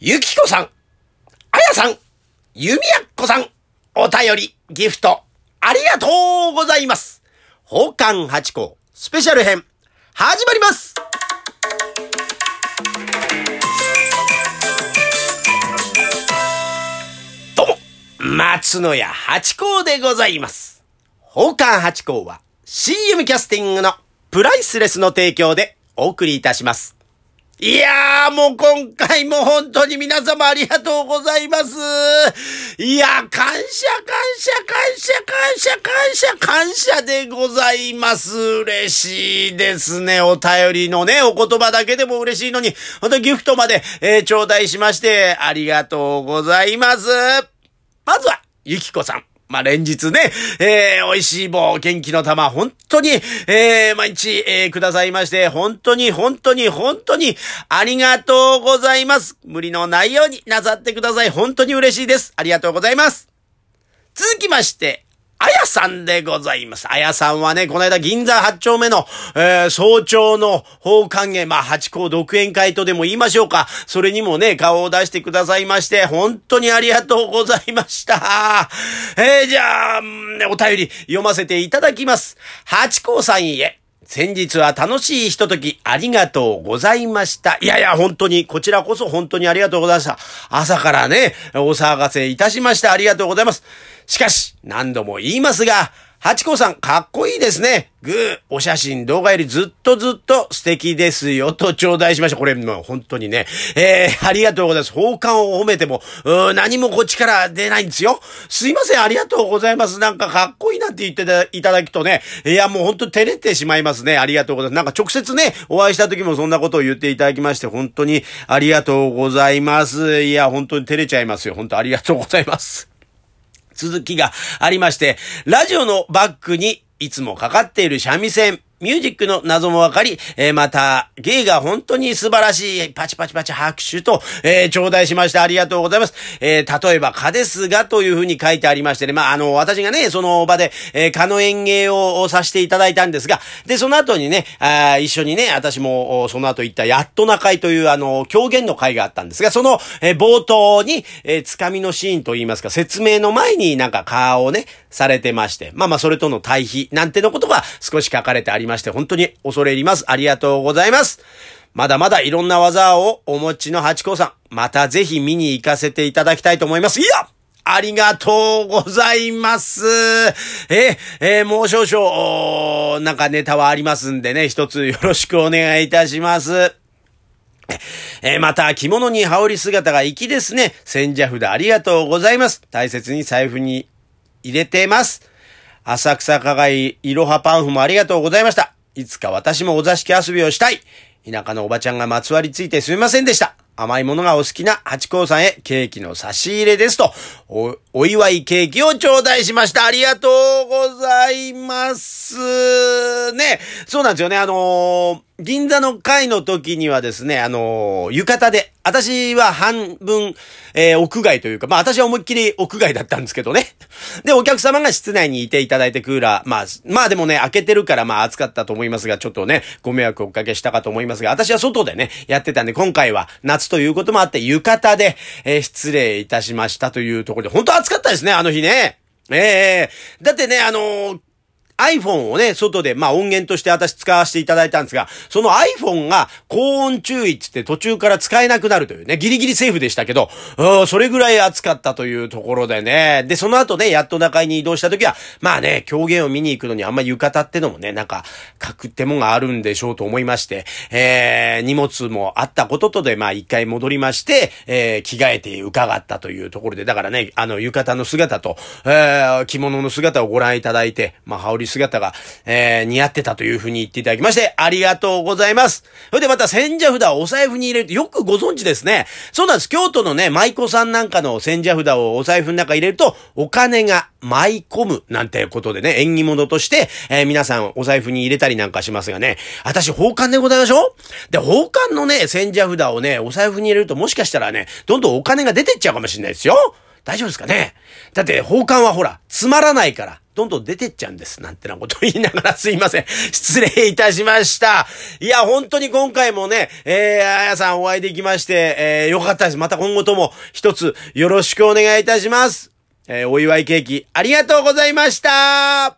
ゆきこさん、あやさん、ゆみやっこさん、お便り、ギフト、ありがとうございます。宝冠八甲、スペシャル編、始まりますどうも、松野屋八甲でございます。宝冠八甲は CM キャスティングのプライスレスの提供でお送りいたします。いやー、もう今回も本当に皆様ありがとうございます。いやー、感謝、感謝、感謝、感謝、感謝、感謝でございます。嬉しいですね。お便りのね、お言葉だけでも嬉しいのに、本当ギフトまで、えー頂戴しまして、ありがとうございます。まずは、ゆきこさん。まあ、連日ね、えー、美味しい棒、元気の玉、本当に、えー、毎日、えー、くださいまして、本当に、本当に、本当に、ありがとうございます。無理のないようになさってください。本当に嬉しいです。ありがとうございます。続きまして、あやさんでございます。あやさんはね、この間銀座八丁目の、えー早朝の放還へ、まあ、八甲独演会とでも言いましょうか。それにもね、顔を出してくださいまして、本当にありがとうございました。えーじゃあ、お便り読ませていただきます。八甲さんへ。先日は楽しいひとときありがとうございました。いやいや、本当に、こちらこそ本当にありがとうございました。朝からね、お騒がせいたしました。ありがとうございます。しかし、何度も言いますが、八甲さん、かっこいいですね。グー、お写真、動画よりずっとずっと素敵ですよ、と頂戴しました。これ、もう本当にね、えー、ありがとうございます。奉還を褒めても、うー何もこっちから出ないんですよ。すいません、ありがとうございます。なんかかっこいいなって言っていただくとね、いや、もう本当照れてしまいますね。ありがとうございます。なんか直接ね、お会いした時もそんなことを言っていただきまして、本当にありがとうございます。いや、本当に照れちゃいますよ。本当ありがとうございます。続きがありまして、ラジオのバックにいつもかかっている三味線、ミュージックの謎もわかり、えーまた、芸が本当に素晴らしい、パチパチパチ拍手と、えー頂戴しました。ありがとうございます。えー例えば、蚊ですがというふうに書いてありましてね、まあ、あの、私がね、その場で、えー蚊の演芸をさせていただいたんですが、で、その後にね、あ一緒にね、私も、その後行った、やっとな会という、あの、狂言の会があったんですが、その、え冒頭に、えつかみのシーンといいますか、説明の前になんか顔をね、されてまして、まあまあ、それとの対比、なんてのことが少し書かれてありますまして、本当に恐れ入ります。ありがとうございます。まだまだいろんな技をお持ちの八甲さん、またぜひ見に行かせていただきたいと思います。いやありがとうございます。え、えーもう少々、なんかネタはありますんでね、一つよろしくお願いいたします。えーまた、着物に羽織姿が粋ですね。千社札ありがとうございます。大切に財布に入れてます。浅草加害いいろはパンフもありがとうございました。いつか私もお座敷遊びをしたい。田舎のおばちゃんがまつわりついてすみませんでした。甘いものがお好きな八甲さんへケーキの差し入れですと、お、お祝いケーキを頂戴しました。ありがとうございます。ね。そうなんですよね。あのー銀座の会の時にはですね、あのー浴衣で、私は半分、えー屋外というか、まあ私は思いっきり屋外だったんですけどね。で、お客様が室内にいていただいてクーラー、まあ、まあでもね、開けてるからまあ暑かったと思いますが、ちょっとね、ご迷惑をおかけしたかと思いますが、私は外でね、やってたんで、今回は夏ということもあって、浴衣で、えー失礼いたしましたというところで、本当暑かったですね、あの日ね。ええだってね、あのー iPhone をね、外で、まあ音源として私使わせていただいたんですが、その iPhone が高温注意っつって途中から使えなくなるというね、ギリギリセーフでしたけど、それぐらい暑かったというところでね、で、その後ね、やっと中井に移動した時は、まあね、狂言を見に行くのにあんま浴衣ってのもね、なんか、書く手間があるんでしょうと思いまして、えー、荷物もあったこととで、まあ一回戻りまして、えー、着替えて伺ったというところで、だからね、あの、浴衣の姿と、えー、着物の姿をご覧いただいて、まあ、羽織姿が、えー、似合ってたというふうに言っていただきまして、ありがとうございます。それでまた千社札をお財布に入れる、よくご存知ですね。そうなんです。京都のね、舞妓さんなんかの千社札をお財布の中に入れると、お金が舞い込むなんてことでね、縁起物として、えー皆さんお財布に入れたりなんかしますがね、私、宝冠でございましょうで、宝冠のね、千社札をね、お財布に入れると、もしかしたらね、どんどんお金が出てっちゃうかもしれないですよ。大丈夫ですかね？だって奉還はほら、つまらないから、どんどん出てっちゃうんです。なんてなこと言いながらすいません。失礼いたしました。いや、本当に今回もね、えー、あやさんお会いできまして、えー、よかったです。また今後とも一つよろしくお願いいたします。えー、お祝いケーキありがとうございました。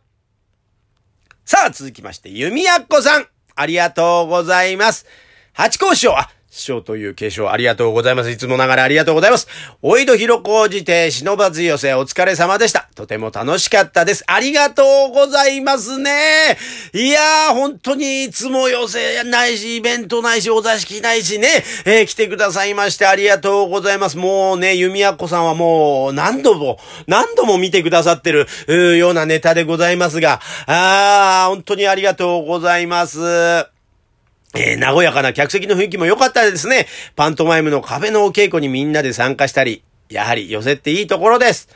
さあ、続きまして、弓矢子さん、ありがとうございます。八甲師匠、あ、師匠という継承ありがとうございます。いつもながらありがとうございます。おいどひろこうじて、忍ばず寄せお疲れ様でした。とても楽しかったです。ありがとうございますね。いやー、本当にいつも寄せないし、イベントないし、お座敷ないしね、えー、来てくださいましてありがとうございます。もうね、弓矢子さんはもう何度も、何度も見てくださってる、ようなネタでございますが、あー、本当にありがとうございます。えー、和やかな客席の雰囲気も良かったですね。パントマイムのカフェのお稽古にみんなで参加したり、やはり寄席っていいところです。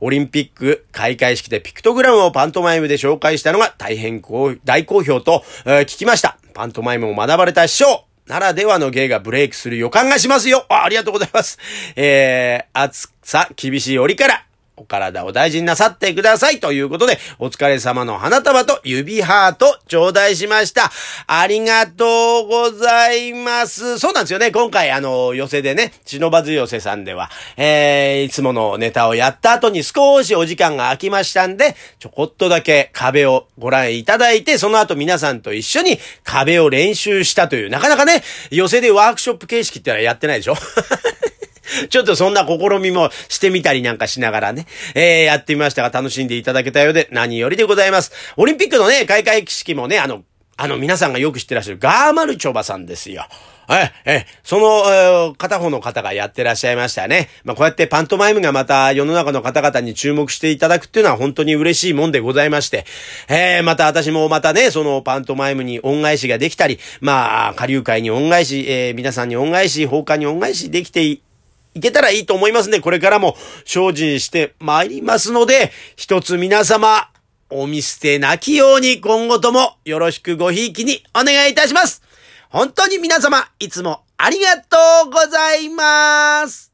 オリンピック開会式でピクトグラムをパントマイムで紹介したのが大変大好評と、えー、聞きました。パントマイムを学ばれた師匠ならではの芸がブレイクする予感がしますよあありがとうございます。えー、暑さ厳しい折からお体を大事になさってくださいということで、お疲れ様の花束と指ハート頂戴しました。ありがとうございます。そうなんですよね。今回あの、寄せでね、忍ばず寄せさんでは、えー、いつものネタをやった後に少しお時間が空きましたんで、ちょこっとだけ壁をご覧いただいて、その後皆さんと一緒に壁を練習したという、なかなかね、寄せでワークショップ形式ってのはやってないでしょ？ちょっとそんな試みもしてみたりなんかしながらね、えー、やってみましたが楽しんでいただけたようで何よりでございます。オリンピックのね、開会式もね、あの、あの皆さんがよく知ってらっしゃるガーマルチョバさんですよ。え、え、その、えー、片方の方がやってらっしゃいましたね。まあ、こうやってパントマイムがまた世の中の方々に注目していただくっていうのは本当に嬉しいもんでございまして、えー、また私もまたね、そのパントマイムに恩返しができたり、まあ、下流会に恩返し、えー、皆さんに恩返し、放課に恩返しできていけたらいいと思いますね。これからも精進して参りますので、一つ皆様、お見捨てなきように今後ともよろしくごひいきにお願いいたします。本当に皆様、いつもありがとうございます。